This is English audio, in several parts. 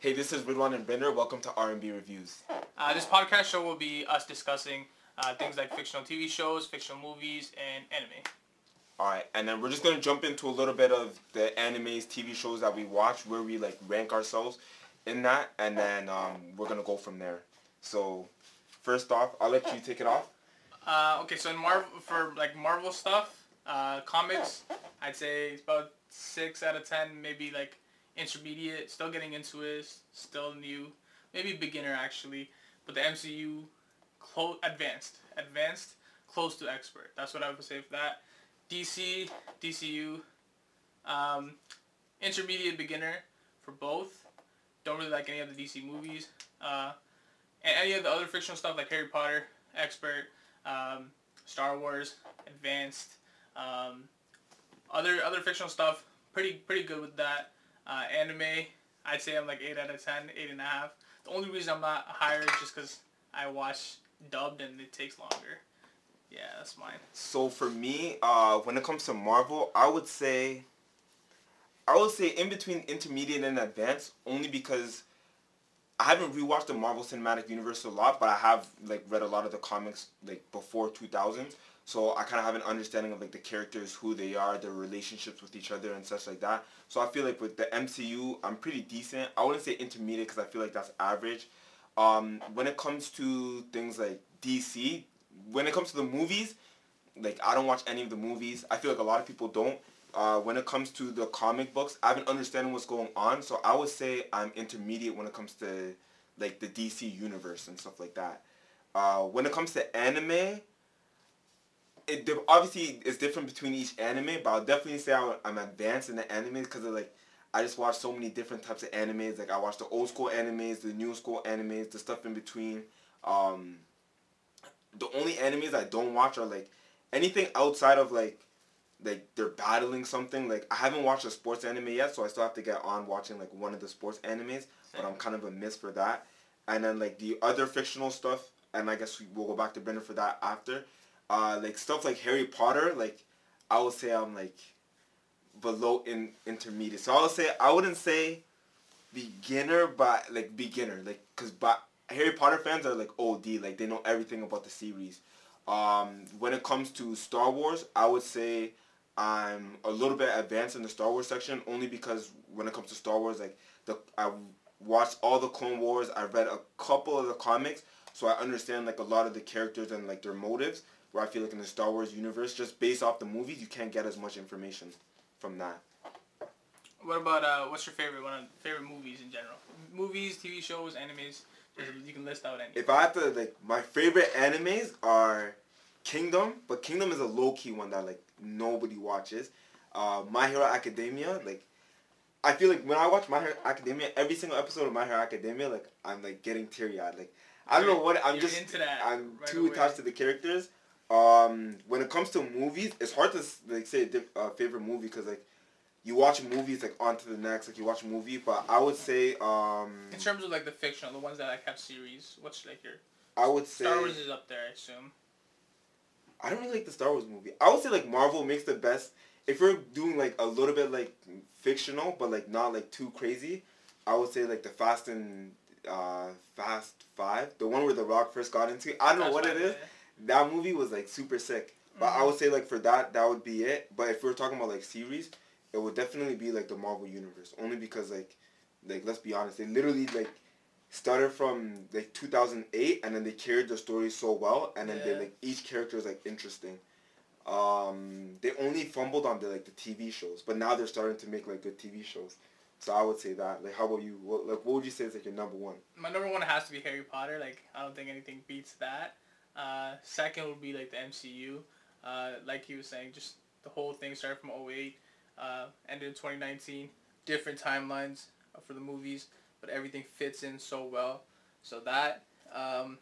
Hey, this is Ridwan and Brendan. Welcome to R&B Reviews. Uh, this podcast show will be us discussing uh, things like fictional TV shows, fictional movies, and anime. All right, and then we're just gonna jump into a little bit of the animes, TV shows that we watch, where we like rank ourselves in that, and then um, we're gonna go from there. So, first off, I'll let you take it off. Uh, okay, so in Marvel for like Marvel stuff, uh, comics, I'd say it's about six out of ten, maybe like intermediate. Still getting into it, still new, maybe beginner actually. But the MCU, close advanced, advanced, close to expert. That's what I would say for that. DC, DCU, um, intermediate beginner for both. Don't really like any of the DC movies. Uh, and any of the other fictional stuff like Harry Potter, expert, um, Star Wars, advanced, um, other other fictional stuff, pretty pretty good with that. Uh, anime, I'd say I'm like eight out of ten, eight and a half. The only reason I'm not higher is just because I watch dubbed and it takes longer. Yeah, that's mine. So for me, uh, when it comes to Marvel, I would say, I would say in between intermediate and advanced, only because I haven't rewatched the Marvel Cinematic Universe a lot, but I have like read a lot of the comics like before 2000s. So I kind of have an understanding of like the characters, who they are, their relationships with each other and such like that. So I feel like with the MCU, I'm pretty decent. I wouldn't say intermediate because I feel like that's average. Um, when it comes to things like DC, when it comes to the movies, like I don't watch any of the movies. I feel like a lot of people don't. Uh, when it comes to the comic books, I haven't understanding what's going on. So I would say I'm intermediate when it comes to like the DC universe and stuff like that. Uh, when it comes to anime, it obviously it's different between each anime, but I'll definitely say I'm advanced in the anime because of like I just watch so many different types of animes. Like I watch the old school animes, the new school animes, the stuff in between. Um, the only animes I don't watch are like anything outside of like like they're battling something. Like I haven't watched a sports anime yet, so I still have to get on watching like one of the sports animes. But I'm kind of a miss for that. And then like the other fictional stuff, and I guess we'll go back to Brendan for that after. Uh, like stuff like Harry Potter, like I would say I'm like below in intermediate. So I would say I wouldn't say beginner, but like beginner, like cause but Harry Potter fans are like OD, like they know everything about the series. Um, when it comes to Star Wars, I would say I'm a little bit advanced in the Star Wars section, only because when it comes to Star Wars, like the I watched all the Clone Wars. I read a couple of the comics, so I understand like a lot of the characters and like their motives where I feel like in the Star Wars universe, just based off the movies, you can't get as much information from that. What about uh, what's your favorite one? Of, Favorite movies in general? Movies, TV shows, animes. You can list out any. If I have to like, my favorite animes are Kingdom, but Kingdom is a low key one that like nobody watches. Uh, My Hero Academia, like I feel like when I watch My Hero Academia, every single episode of My Hero Academia, like I'm like getting teary eyed. Like I don't know what I'm You're just into that I'm right too away. attached to the characters. Um, when it comes to movies, it's hard to like say a diff- uh, favorite movie because like you watch movies like on to the next, like you watch a movie. But I would say um, In terms of like the fictional, the ones that like have series, what's like your I would say Star Wars is up there, I assume. I don't really like the Star Wars movie. I would say like Marvel makes the best. If we're doing like a little bit like fictional, but like not like too crazy, I would say like the Fast and uh, Fast Five, the one where The Rock first got into. I don't know what it is. That movie was like super sick. But I Mhm. would say like for that, that would be it. But if we're talking about like series, it would definitely be like the Marvel universe. Only because like, like let's be honest, they literally like started from like 2008 and then they carried the story so well and then they like each character is like interesting. Um, they only fumbled on the like the TV shows, but now they're starting to make like good TV shows. So I would say that. Like, how about you? What like what would you say is like your number one? My number one has to be Harry Potter. Like I don't think anything beats that. Uh, second would be like the MCU. Uh, like he was saying, just the whole thing started from 08, uh, ended in 2019. Different timelines uh, for the movies, but everything fits in so well. So that um,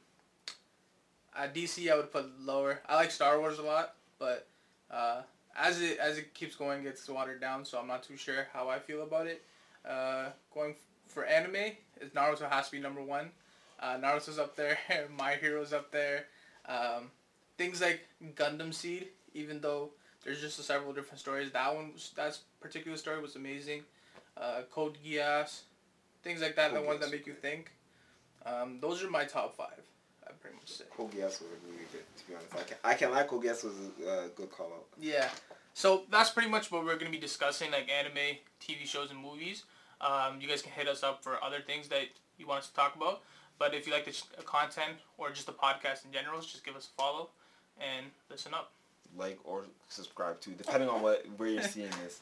at DC I would put lower. I like Star Wars a lot, but uh, as it as it keeps going, it gets watered down. So I'm not too sure how I feel about it. Uh, going f- for anime, Naruto has to be number one. Uh, Naruto's up there. My Hero's up there. Um, things like Gundam Seed, even though there's just several different stories, that one that particular story was amazing. Uh, Code Geass, things like that. Code the ones that make you think. Um, those are my top five. I'd pretty much say. Code Geass was really good, to be honest. I can't, I can't lie, Code Geass was a uh, good call out. Yeah. So that's pretty much what we're gonna be discussing, like anime, TV shows, and movies. Um, you guys can hit us up for other things that you want us to talk about. But if you like the ch- uh, content or just the podcast in general, just give us a follow and listen up. Like or subscribe to, depending on what where you're seeing this.